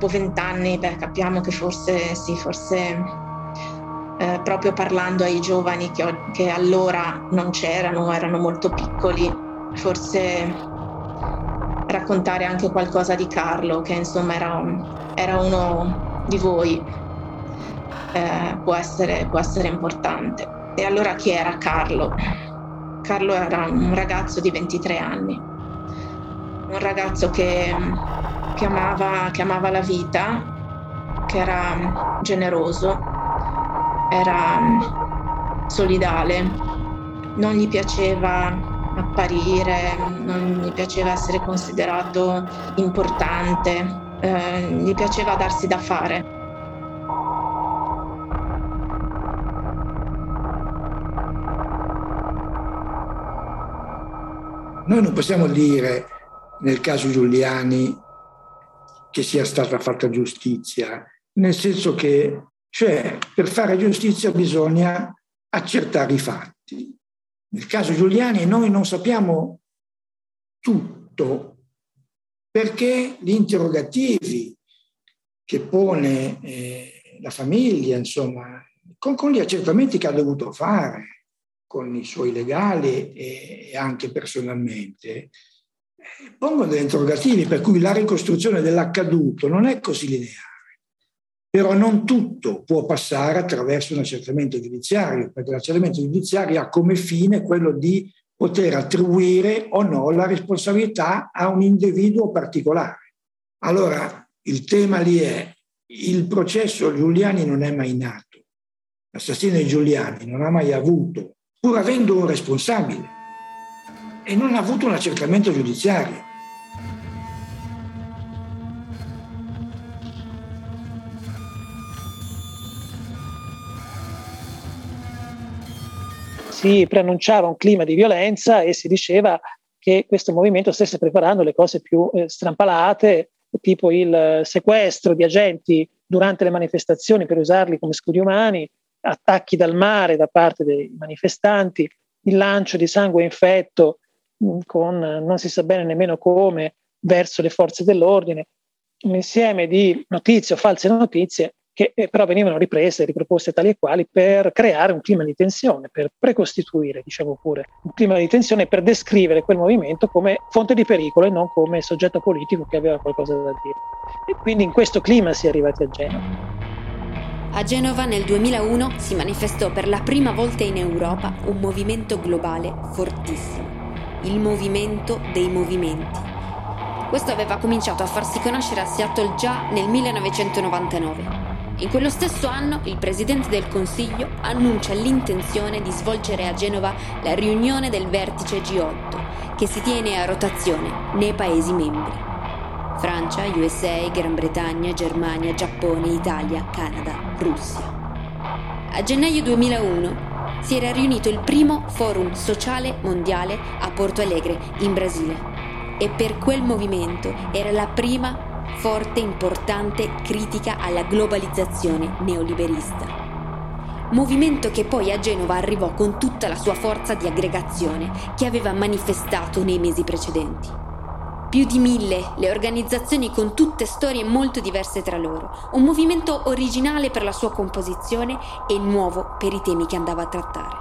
dopo vent'anni, beh, capiamo che forse sì, forse eh, proprio parlando ai giovani che, che allora non c'erano, erano molto piccoli, forse raccontare anche qualcosa di Carlo, che insomma era, era uno di voi, eh, può, essere, può essere importante. E allora chi era Carlo? Carlo era un ragazzo di 23 anni, un ragazzo che, che, amava, che amava la vita, che era generoso, era solidale, non gli piaceva apparire, non gli piaceva essere considerato importante, eh, gli piaceva darsi da fare. Noi non possiamo dire nel caso Giuliani che sia stata fatta giustizia, nel senso che cioè, per fare giustizia bisogna accertare i fatti. Nel caso Giuliani noi non sappiamo tutto perché gli interrogativi che pone eh, la famiglia, insomma, con, con, gli accertamenti che ha dovuto fare, con i suoi legali e anche personalmente, pongono degli interrogativi per cui la ricostruzione dell'accaduto non è così lineare. Però non tutto può passare attraverso un accertamento giudiziario, perché l'accertamento giudiziario ha come fine quello di poter attribuire o no la responsabilità a un individuo particolare. Allora, il tema lì è il processo Giuliani non è mai nato. L'assassino Giuliani non ha mai avuto pur avendo un responsabile, e non ha avuto un accertamento giudiziario. Si preannunciava un clima di violenza e si diceva che questo movimento stesse preparando le cose più eh, strampalate, tipo il sequestro di agenti durante le manifestazioni per usarli come scudi umani, attacchi dal mare da parte dei manifestanti, il lancio di sangue infetto con non si sa bene nemmeno come verso le forze dell'ordine, un insieme di notizie o false notizie che eh, però venivano riprese, riproposte tali e quali per creare un clima di tensione, per precostituire, diciamo pure, un clima di tensione per descrivere quel movimento come fonte di pericolo e non come soggetto politico che aveva qualcosa da dire. E quindi in questo clima si è arrivati a Genova. A Genova nel 2001 si manifestò per la prima volta in Europa un movimento globale fortissimo, il movimento dei movimenti. Questo aveva cominciato a farsi conoscere a Seattle già nel 1999. In quello stesso anno il Presidente del Consiglio annuncia l'intenzione di svolgere a Genova la riunione del vertice G8, che si tiene a rotazione nei Paesi membri. Francia, USA, Gran Bretagna, Germania, Giappone, Italia, Canada, Russia. A gennaio 2001 si era riunito il primo forum sociale mondiale a Porto Alegre, in Brasile, e per quel movimento era la prima forte, importante critica alla globalizzazione neoliberista. Movimento che poi a Genova arrivò con tutta la sua forza di aggregazione che aveva manifestato nei mesi precedenti. Più di mille le organizzazioni con tutte storie molto diverse tra loro, un movimento originale per la sua composizione e nuovo per i temi che andava a trattare.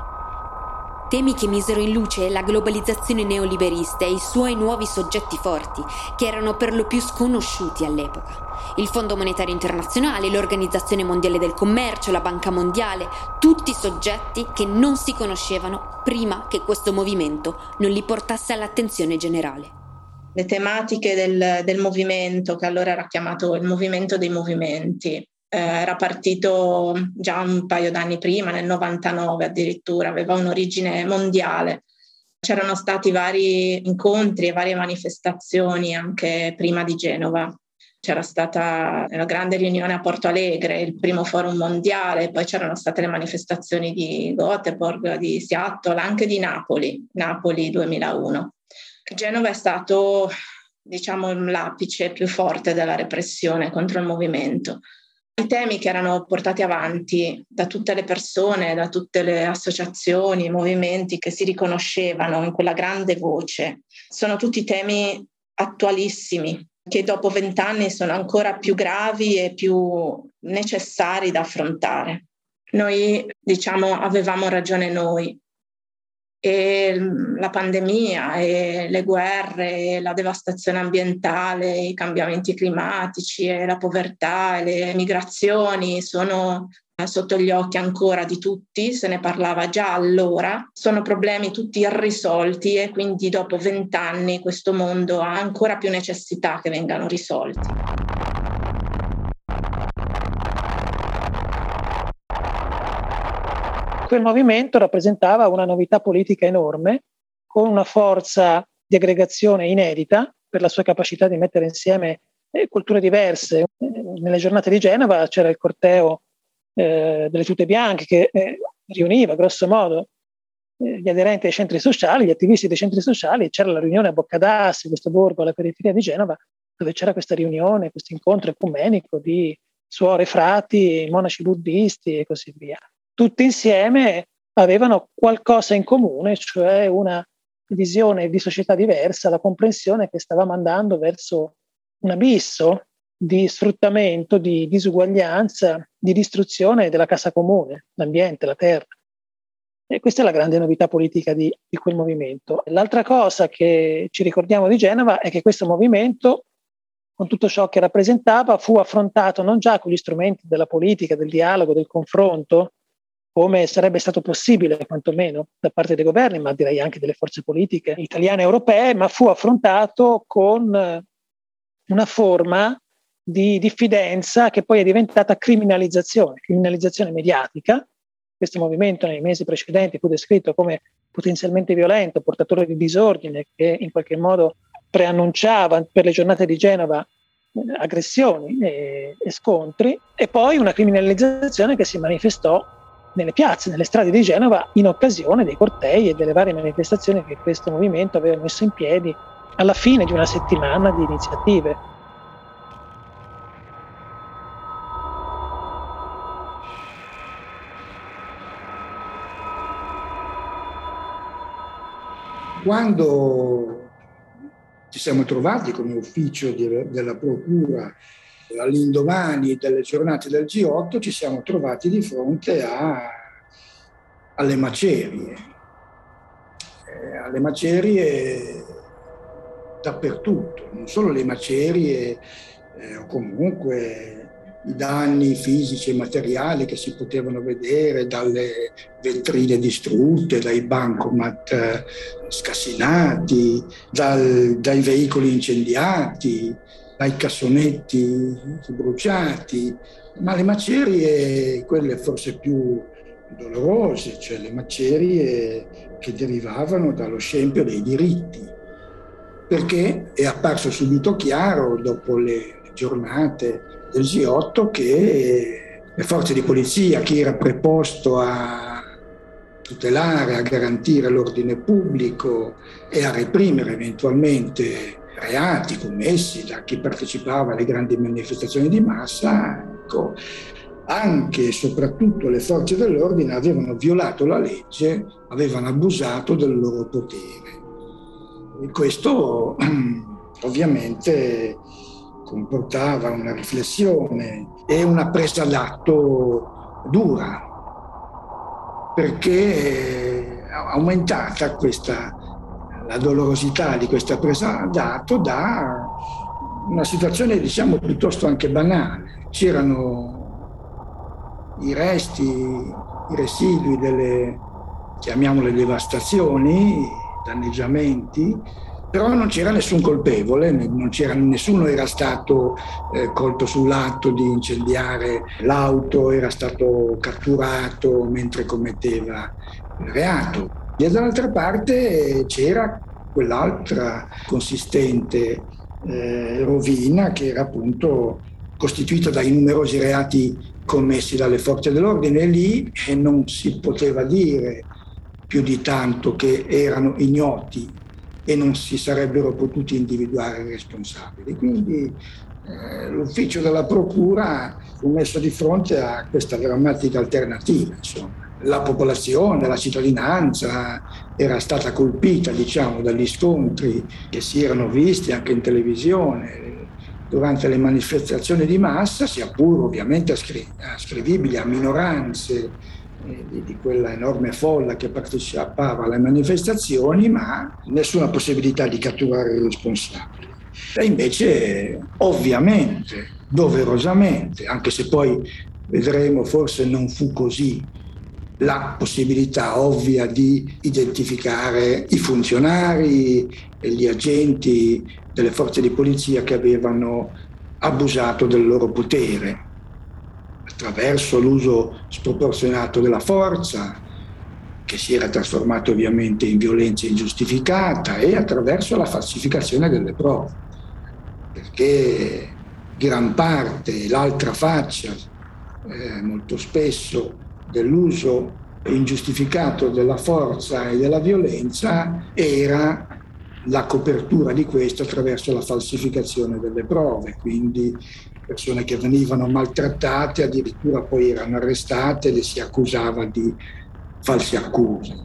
Temi che misero in luce la globalizzazione neoliberista e i suoi nuovi soggetti forti, che erano per lo più sconosciuti all'epoca. Il Fondo Monetario Internazionale, l'Organizzazione Mondiale del Commercio, la Banca Mondiale, tutti soggetti che non si conoscevano prima che questo movimento non li portasse all'attenzione generale le tematiche del, del, movimento, che allora era chiamato il movimento dei movimenti. Eh, era partito già un paio d'anni prima, nel 99 addirittura, aveva un'origine mondiale. C'erano stati vari incontri e varie manifestazioni anche prima di Genova. C'era stata una grande riunione a Porto Alegre, il primo forum mondiale, poi c'erano state le manifestazioni di Göteborg, di Seattle, anche di Napoli, Napoli 2001. Genova è stato, diciamo, l'apice più forte della repressione contro il movimento. I temi che erano portati avanti da tutte le persone, da tutte le associazioni, i movimenti che si riconoscevano in quella grande voce, sono tutti temi attualissimi, che dopo vent'anni sono ancora più gravi e più necessari da affrontare. Noi, diciamo, avevamo ragione noi, e la pandemia e le guerre, e la devastazione ambientale, i cambiamenti climatici e la povertà e le migrazioni sono sotto gli occhi ancora di tutti, se ne parlava già allora, sono problemi tutti irrisolti e quindi dopo vent'anni questo mondo ha ancora più necessità che vengano risolti. Quel movimento rappresentava una novità politica enorme, con una forza di aggregazione inedita per la sua capacità di mettere insieme eh, culture diverse. Nelle giornate di Genova c'era il corteo eh, delle tute bianche che eh, riuniva grosso modo eh, gli aderenti ai centri sociali, gli attivisti dei centri sociali, c'era la riunione a Boccadassi, questo borgo alla periferia di Genova, dove c'era questa riunione, questo incontro ecumenico di suore, frati, monaci buddisti e così via. Tutti insieme avevano qualcosa in comune, cioè una visione di società diversa, la comprensione che stavamo andando verso un abisso di sfruttamento, di disuguaglianza, di distruzione della casa comune, l'ambiente, la terra. E questa è la grande novità politica di, di, quel movimento. L'altra cosa che ci ricordiamo di Genova è che questo movimento, con tutto ciò che rappresentava, fu affrontato non già con gli strumenti della politica, del dialogo, del confronto, come sarebbe stato possibile, quantomeno da parte dei governi, ma direi anche delle forze politiche italiane e europee, ma fu affrontato con una forma di diffidenza che poi è diventata criminalizzazione, criminalizzazione mediatica. Questo movimento nei mesi precedenti fu descritto come potenzialmente violento, portatore di disordine, che in qualche modo preannunciava per le giornate di Genova eh, aggressioni e, e scontri, e poi una criminalizzazione che si manifestò nelle piazze, nelle strade di Genova in occasione dei cortei e delle varie manifestazioni che questo movimento aveva messo in piedi alla fine di una settimana di iniziative. Quando ci siamo trovati come ufficio di, della Procura all'indomani delle giornate del G8 ci siamo trovati di fronte a, alle macerie, eh, alle macerie dappertutto, non solo le macerie eh, comunque i danni fisici e materiali che si potevano vedere dalle vetrine distrutte, dai bancomat eh, scassinati, dal, dai veicoli incendiati, dai cassonetti bruciati, ma le macerie, quelle forse più dolorose, cioè le macerie che derivavano dallo scempio dei diritti, perché è apparso subito chiaro dopo le giornate del G8 che le forze di polizia, chi era preposto a tutelare, a garantire l'ordine pubblico e a reprimere eventualmente reati commessi da chi partecipava alle grandi manifestazioni di massa, ecco, anche e soprattutto le forze dell'ordine avevano violato la legge, avevano abusato del loro potere. E questo ovviamente comportava una riflessione e una presa d'atto dura, perché è aumentata questa la dolorosità di questa presa d'atto da una situazione diciamo piuttosto anche banale. C'erano i resti, i residui delle, chiamiamole devastazioni, danneggiamenti, però non c'era nessun colpevole, non c'era, nessuno era stato eh, colto sull'atto di incendiare l'auto, era stato catturato mentre commetteva il reato. E dall'altra parte c'era quell'altra consistente eh, rovina che era appunto costituita dai numerosi reati commessi dalle forze dell'ordine. E lì eh, non si poteva dire più di tanto che erano ignoti e non si sarebbero potuti individuare i responsabili. Quindi eh, l'ufficio della Procura fu messo di fronte a questa drammatica alternativa. Insomma la popolazione, la cittadinanza era stata colpita diciamo, dagli scontri che si erano visti anche in televisione, durante le manifestazioni di massa, sia pur ovviamente ascrivibili a minoranze eh, di, di, quella enorme folla che partecipava alle manifestazioni, ma nessuna possibilità di catturare i responsabili. E invece, ovviamente, doverosamente, anche se poi vedremo forse non fu così, la possibilità ovvia di identificare i funzionari e gli agenti delle forze di polizia che avevano abusato del loro potere attraverso l'uso sproporzionato della forza, che si era trasformato ovviamente in violenza ingiustificata, e attraverso la falsificazione delle prove, perché gran parte, l'altra faccia, eh, molto spesso, dell'uso ingiustificato della forza e della violenza era la copertura di questo attraverso la falsificazione delle prove, quindi persone che venivano maltrattate addirittura poi erano arrestate e le si accusava di false accuse.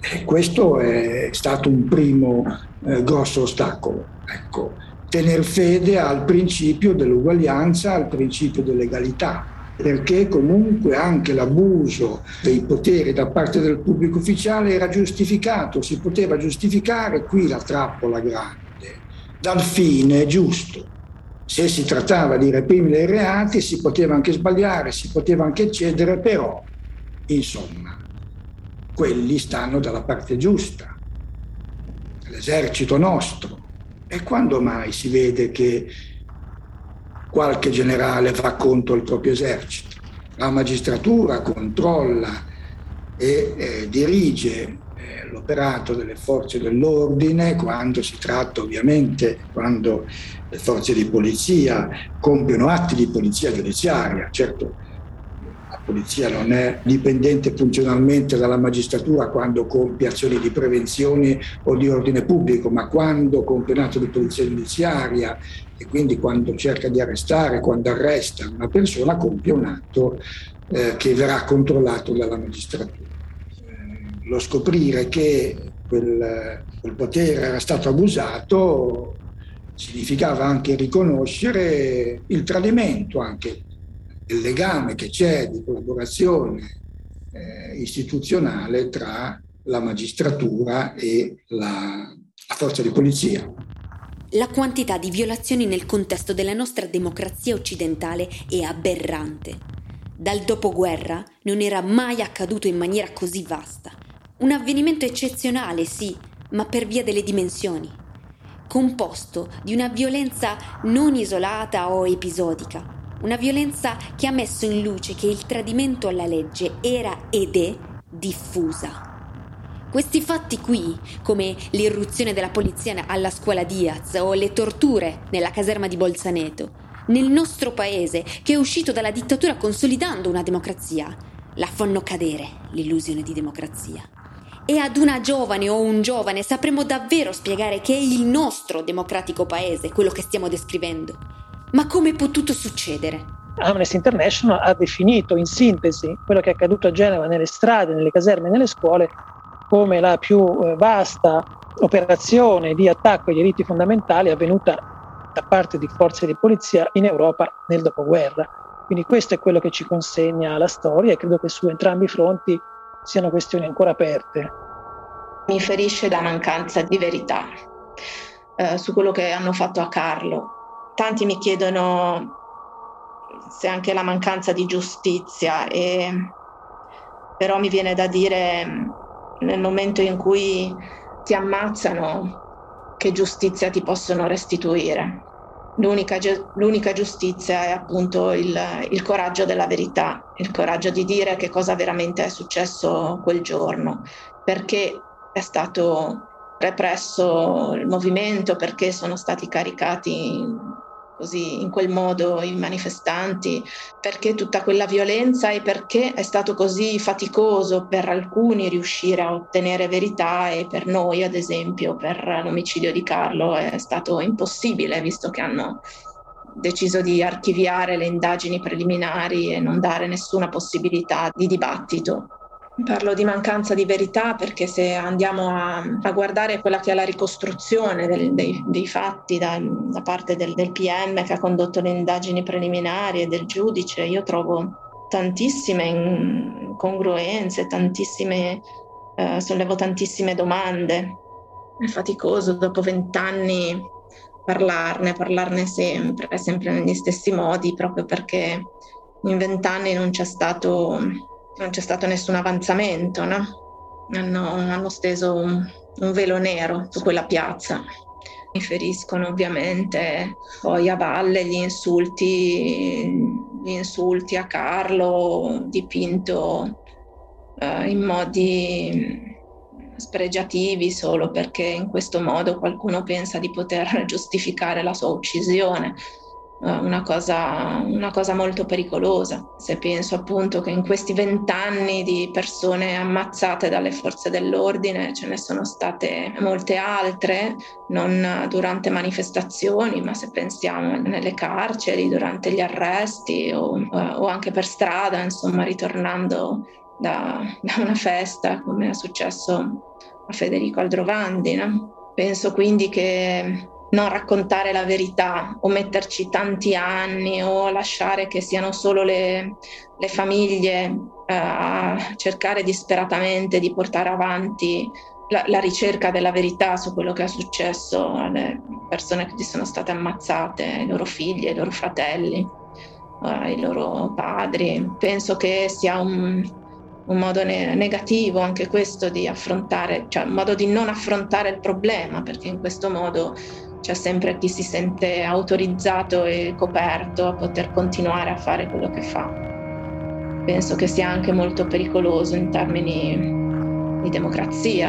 E questo è stato un primo eh, grosso ostacolo. Ecco, tener fede al principio dell'uguaglianza, al principio dell'egalità perché comunque anche l'abuso dei poteri da parte del pubblico ufficiale era giustificato, si poteva giustificare qui la trappola grande, dal fine giusto. Se si trattava di reprimere i reati si poteva anche sbagliare, si poteva anche cedere, però, insomma, quelli stanno dalla parte giusta, l'esercito nostro. E quando mai si vede che qualche generale va contro il proprio esercito. La magistratura controlla e eh, dirige eh, l'operato delle forze dell'ordine quando si tratta ovviamente, quando le forze di polizia compiono atti di polizia giudiziaria. Certo, polizia non è dipendente funzionalmente dalla magistratura quando compie azioni di prevenzione o di ordine pubblico, ma quando compie un atto di polizia giudiziaria e quindi quando cerca di arrestare, quando arresta una persona, compie un atto eh, che verrà controllato dalla magistratura. Eh, lo scoprire che quel, quel potere era stato abusato significava anche riconoscere il tradimento anche il legame che c'è di collaborazione eh, istituzionale tra la magistratura e la, la forza di polizia. La quantità di violazioni nel contesto della nostra democrazia occidentale è aberrante. Dal dopoguerra non era mai accaduto in maniera così vasta. Un avvenimento eccezionale, sì, ma per via delle dimensioni. Composto di una violenza non isolata o episodica, una violenza che ha messo in luce che il tradimento alla legge era ed è diffusa. Questi fatti qui, come l'irruzione della polizia alla scuola Diaz o le torture nella caserma di Bolzaneto, nel nostro paese che è uscito dalla dittatura consolidando una democrazia, la fanno cadere l'illusione di democrazia. E ad una giovane o un giovane sapremo davvero spiegare che è il nostro democratico paese quello che stiamo descrivendo ma come è potuto succedere? Amnesty International ha definito in sintesi quello che è accaduto a Genova nelle strade, nelle caserme e nelle scuole come la più eh, vasta operazione di attacco ai diritti fondamentali avvenuta da parte di forze di polizia in Europa nel dopoguerra. Quindi questo è quello che ci consegna la storia e credo che su entrambi i fronti siano questioni ancora aperte. Mi ferisce la mancanza di verità eh, su quello che hanno fatto a Carlo tanti mi chiedono se anche la mancanza di giustizia, e, però mi viene da dire nel momento in cui ti ammazzano che giustizia ti possono restituire. L'unica, l'unica giustizia è appunto il, il coraggio della verità, il coraggio di dire che cosa veramente è successo quel giorno, perché è stato represso il movimento, perché sono stati caricati così in quel modo i manifestanti, perché tutta quella violenza e perché è stato così faticoso per alcuni riuscire a ottenere verità e per noi, ad esempio, per l'omicidio di Carlo è stato impossibile, visto che hanno deciso di archiviare le indagini preliminari e non dare nessuna possibilità di dibattito. Parlo di mancanza di verità perché se andiamo a, a guardare quella che è la ricostruzione del, dei, dei, fatti da, da parte del, del, PM che ha condotto le indagini preliminari e del giudice, io trovo tantissime incongruenze, tantissime, eh, sollevo tantissime domande. È faticoso dopo vent'anni parlarne, parlarne sempre, sempre negli stessi modi, proprio perché in vent'anni non c'è stato non c'è stato nessun avanzamento, no? hanno, hanno, steso un, un velo nero su quella piazza. Mi feriscono ovviamente poi a valle gli insulti, gli insulti a Carlo dipinto eh, in modi spregiativi solo perché in questo modo qualcuno pensa di poter giustificare la sua uccisione una cosa, una cosa, molto pericolosa. Se penso appunto che in questi vent'anni di persone ammazzate dalle forze dell'ordine ce ne sono state molte altre, non durante manifestazioni, ma se pensiamo nelle carceri, durante gli arresti o, o anche per strada, insomma, ritornando da, da, una festa, come è successo a Federico Aldrovandi. No? Penso quindi che non raccontare la verità o metterci tanti anni o lasciare che siano solo le, le famiglie eh, a cercare disperatamente di portare avanti la, la, ricerca della verità su quello che è successo alle persone che sono state ammazzate, ai loro figli, ai loro fratelli, eh, ai loro padri. Penso che sia un, un modo ne- negativo anche questo di affrontare, cioè un modo di non affrontare il problema, perché in questo modo c'è sempre chi si sente autorizzato e coperto a poter continuare a fare quello che fa. Penso che sia anche molto pericoloso in termini di democrazia.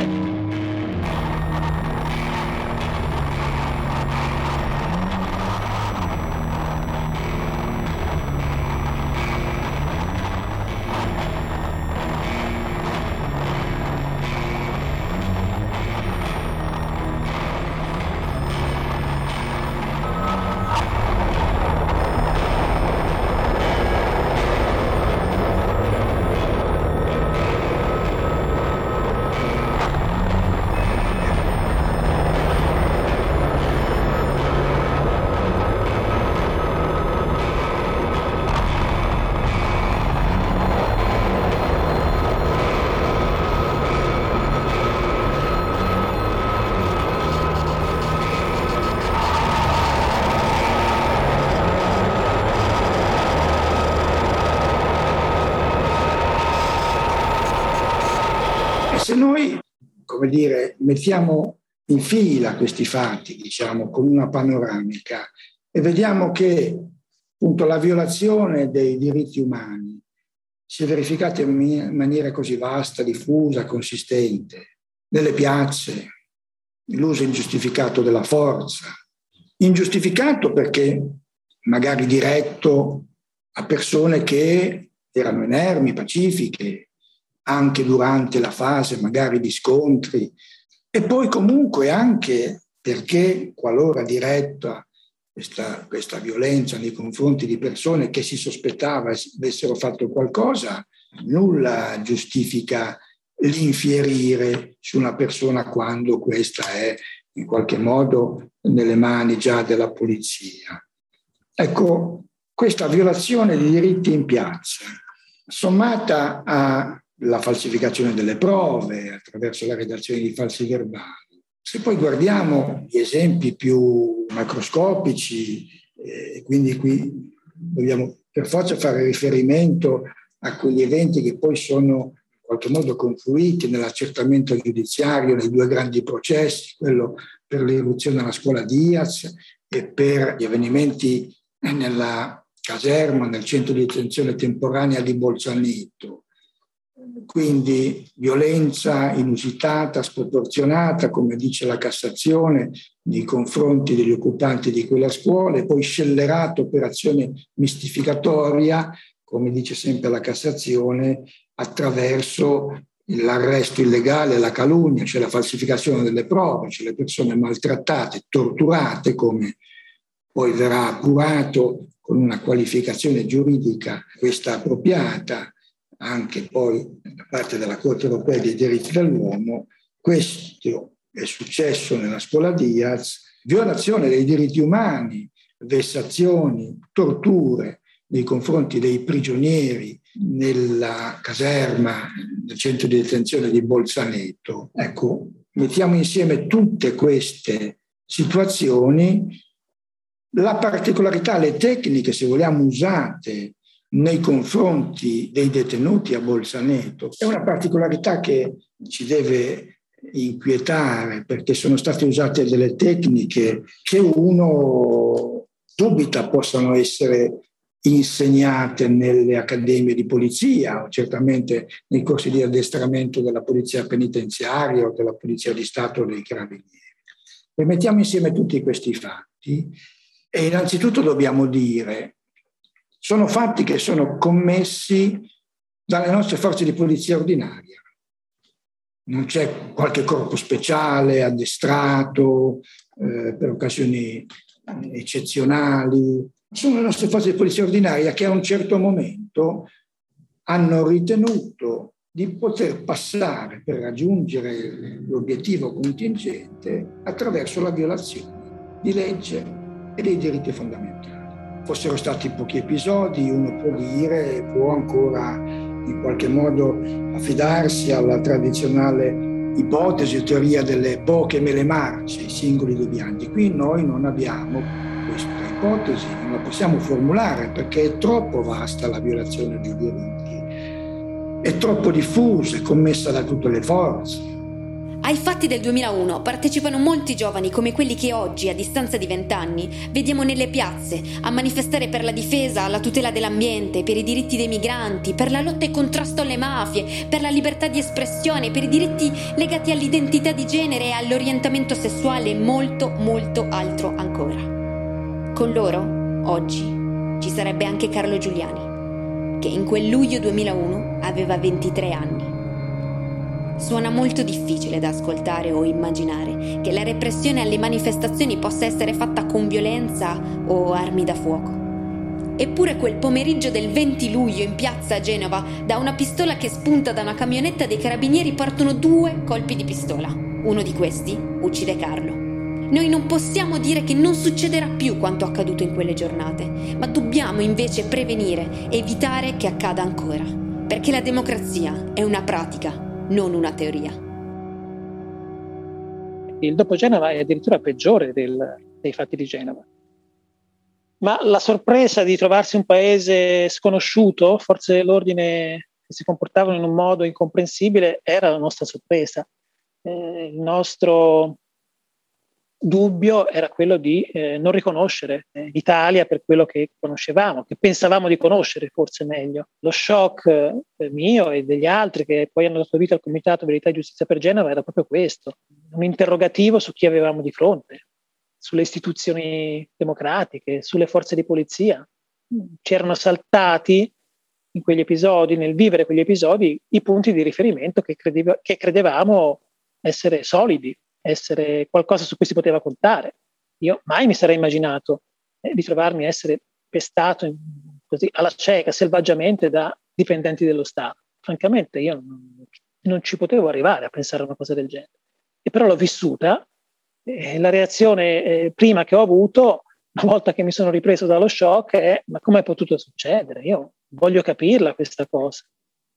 Come dire, mettiamo in fila questi fatti, diciamo, con una panoramica e vediamo che appunto la violazione dei diritti umani si è verificata in maniera così vasta, diffusa, consistente, nelle piazze, l'uso ingiustificato della forza, ingiustificato perché magari diretto a persone che erano inermi, pacifiche, anche durante la fase magari di scontri e poi comunque anche perché qualora diretta questa, questa violenza nei confronti di persone che si sospettava avessero fatto qualcosa, nulla giustifica l'infierire su una persona quando questa è in qualche modo nelle mani già della polizia. Ecco, questa violazione di diritti in piazza, sommata a la falsificazione delle prove attraverso la redazione di falsi verbali. Se poi guardiamo gli esempi più macroscopici, eh, quindi qui dobbiamo per forza fare riferimento a quegli eventi che poi sono in qualche modo confluiti nell'accertamento giudiziario nei due grandi processi, quello per l'irruzione alla scuola Diaz e per gli avvenimenti nella caserma, nel centro di detenzione temporanea di Bolzaneto quindi violenza inusitata, sproporzionata, come dice la Cassazione, nei confronti degli occupanti di quella scuola e poi scellerato operazione mistificatoria, come dice sempre la Cassazione, attraverso l'arresto illegale, la calunnia, cioè la falsificazione delle prove, cioè le persone maltrattate, torturate, come poi verrà appurato con una qualificazione giuridica questa appropriata, anche poi da parte della Corte europea dei diritti dell'uomo, questo è successo nella scuola Diaz, violazione dei diritti umani, vessazioni, torture nei confronti dei prigionieri nella caserma del centro di detenzione di Bolzaneto. Ecco, mettiamo insieme tutte queste situazioni, la particolarità, le tecniche, se vogliamo, usate nei confronti dei detenuti a Bolzaneto è una particolarità che ci deve inquietare perché sono state usate delle tecniche che uno dubita possano essere insegnate nelle accademie di polizia o certamente nei corsi di addestramento della polizia penitenziaria o della polizia di Stato o dei carabinieri. E mettiamo insieme tutti questi fatti e innanzitutto dobbiamo dire sono fatti che sono commessi dalle nostre forze di polizia ordinaria. Non c'è qualche corpo speciale, addestrato eh, per occasioni eccezionali. Sono le nostre forze di polizia ordinaria che a un certo momento hanno ritenuto di poter passare per raggiungere l'obiettivo contingente attraverso la violazione di legge e dei diritti fondamentali fossero stati pochi episodi, uno può dire, può ancora in qualche modo affidarsi alla tradizionale ipotesi o teoria delle poche mele marce, i singoli devianti. Qui noi non abbiamo questa ipotesi, non la possiamo formulare perché è troppo vasta la violazione dei diritti, è troppo diffusa, è commessa da tutte le forze. Ai fatti del 2001 partecipano molti giovani come quelli che oggi, a distanza di vent'anni, vediamo nelle piazze a manifestare per la difesa, la tutela dell'ambiente, per i diritti dei migranti, per la lotta e contrasto alle mafie, per la libertà di espressione, per i diritti legati all'identità di genere e all'orientamento sessuale e molto, molto altro ancora. Con loro, oggi, ci sarebbe anche Carlo Giuliani, che in quel luglio 2001 aveva 23 anni. Suona molto difficile da ascoltare o immaginare che la repressione alle manifestazioni possa essere fatta con violenza o armi da fuoco. Eppure quel pomeriggio del 20 luglio in piazza a Genova, da una pistola che spunta da una camionetta dei carabinieri partono due colpi di pistola. Uno di questi uccide Carlo. Noi non possiamo dire che non succederà più quanto accaduto in quelle giornate, ma dobbiamo invece prevenire, evitare che accada ancora. Perché la democrazia è una pratica non una teoria. Il dopo Genova è addirittura peggiore del, dei fatti di Genova. Ma la sorpresa di trovarsi un paese sconosciuto, forse l'ordine che si comportavano in un modo incomprensibile, era la nostra sorpresa. Eh, il nostro dubbio era quello di eh, non riconoscere eh, l'Italia per quello che conoscevamo, che pensavamo di conoscere forse meglio. Lo shock eh, mio e degli altri che poi hanno dato vita al Comitato Verità e Giustizia per Genova era proprio questo, un interrogativo su chi avevamo di fronte, sulle istituzioni democratiche, sulle forze di polizia. C'erano saltati in quegli episodi, nel vivere quegli episodi, i punti di riferimento che, credeva, che credevamo essere solidi, essere qualcosa su cui si poteva contare. Io mai mi sarei immaginato eh, di trovarmi a essere pestato in, così alla cieca, selvaggiamente da dipendenti dello Stato. Francamente io non, non, ci potevo arrivare a pensare a una cosa del genere. E però l'ho vissuta e la reazione eh, prima che ho avuto, una volta che mi sono ripreso dallo shock, è ma come è potuto succedere? Io voglio capirla questa cosa.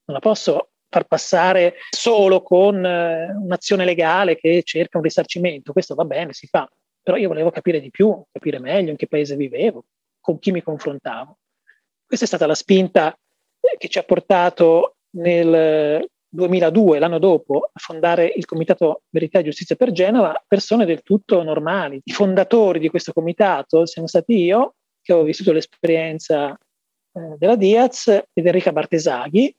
Non la posso far passare solo con eh, un'azione legale che cerca un risarcimento. Questo va bene, si fa, però io volevo capire di più, capire meglio in che paese vivevo, con chi mi confrontavo. Questa è stata la spinta eh, che ci ha portato nel 2002, l'anno dopo, a fondare il Comitato Verità e Giustizia per Genova, persone del tutto normali. I fondatori di questo comitato siamo stati io, che ho vissuto l'esperienza eh, della Diaz, ed Enrica Bartesaghi,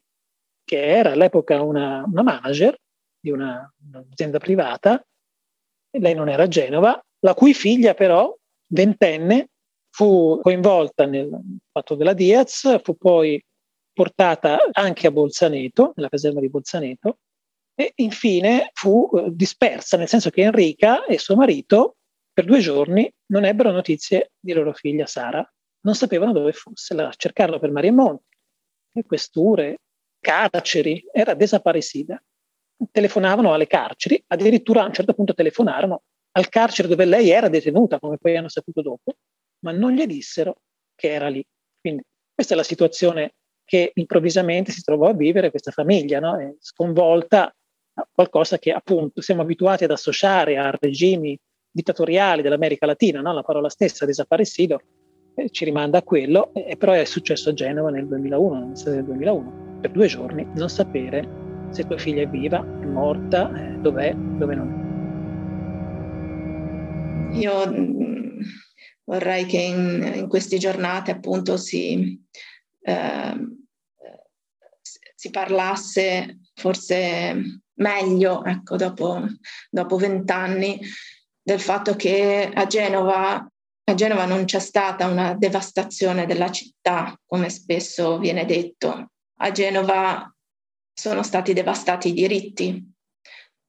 che era all'epoca una, una manager di una, un'azienda privata, lei non era a Genova, la cui figlia però, ventenne, fu coinvolta nel fatto della Diaz, fu poi portata anche a Bolzaneto, nella caserma di Bolzaneto, e infine fu eh, dispersa, nel senso che Enrica e suo marito per due giorni non ebbero notizie di loro figlia Sara, non sapevano dove fosse, la cercarono per mari monti, le questure, carceri, era desaparecida. Telefonavano alle carceri, addirittura a un certo punto telefonarono al carcere dove lei era detenuta, come poi hanno saputo dopo, ma non gli dissero che era lì. Quindi questa è la situazione che improvvisamente si trovò a vivere questa famiglia, no? sconvolta da qualcosa che appunto siamo abituati ad associare a regimi dittatoriali dell'America Latina, no? la parola stessa, desaparecido, eh, ci rimanda a quello, eh, però è successo a Genova nel 2001, nell'estate del 2001, per due giorni non sapere se tua figlia è viva, è morta, eh, dov'è, dove non è. Io mm, vorrei che in, in, queste giornate appunto si, eh, si parlasse forse meglio, ecco, dopo vent'anni, del fatto che a Genova, a Genova non c'è stata una devastazione della città, come spesso viene detto. A Genova sono stati devastati i diritti,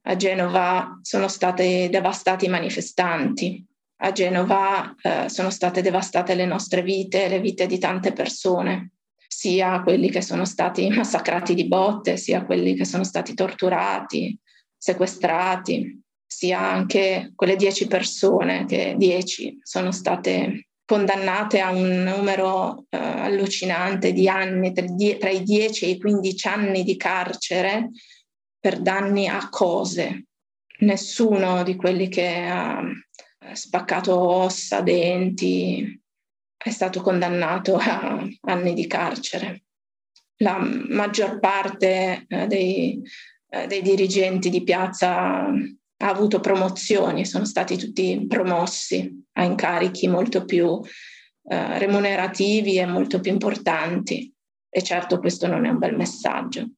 a Genova sono stati devastati i manifestanti, a Genova eh, sono state devastate le nostre vite, le vite di tante persone, sia quelli che sono stati massacrati di botte, sia quelli che sono stati torturati, sequestrati, sia anche quelle dieci persone che dieci sono state condannate a un numero eh, allucinante di anni, tra, tra i 10 e i 15 anni di carcere per danni a cose. Nessuno di quelli che ha spaccato ossa, denti, è stato condannato a anni di carcere. La maggior parte eh, dei, eh, dei dirigenti di piazza ha avuto promozioni, sono stati tutti promossi a incarichi molto più eh, remunerativi e molto più importanti. E certo questo non è un bel messaggio.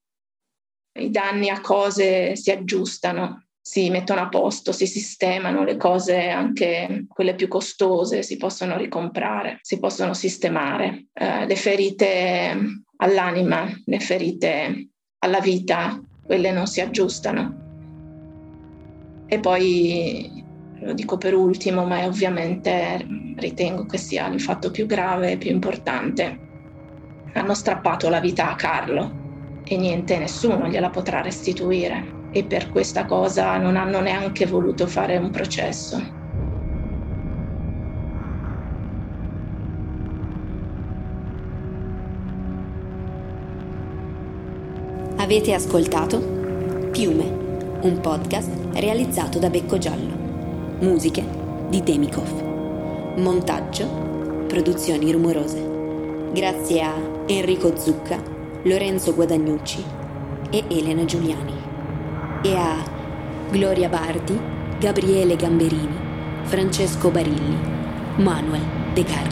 I danni a cose si aggiustano, si mettono a posto, si sistemano, le cose anche quelle più costose si possono ricomprare, si possono sistemare. Eh, le ferite all'anima, le ferite alla vita, quelle non si aggiustano. E poi, lo dico per ultimo, ma ovviamente ritengo che sia il fatto più grave e più importante, hanno strappato la vita a Carlo e niente, nessuno gliela potrà restituire. E per questa cosa non hanno neanche voluto fare un processo. Avete ascoltato Piume un podcast realizzato da Becco Giallo. Musiche di Demikov. Montaggio, produzioni rumorose. Grazie a Enrico Zucca, Lorenzo Guadagnucci e Elena Giuliani. E a Gloria Bardi, Gabriele Gamberini, Francesco Barilli, Manuel De Carli.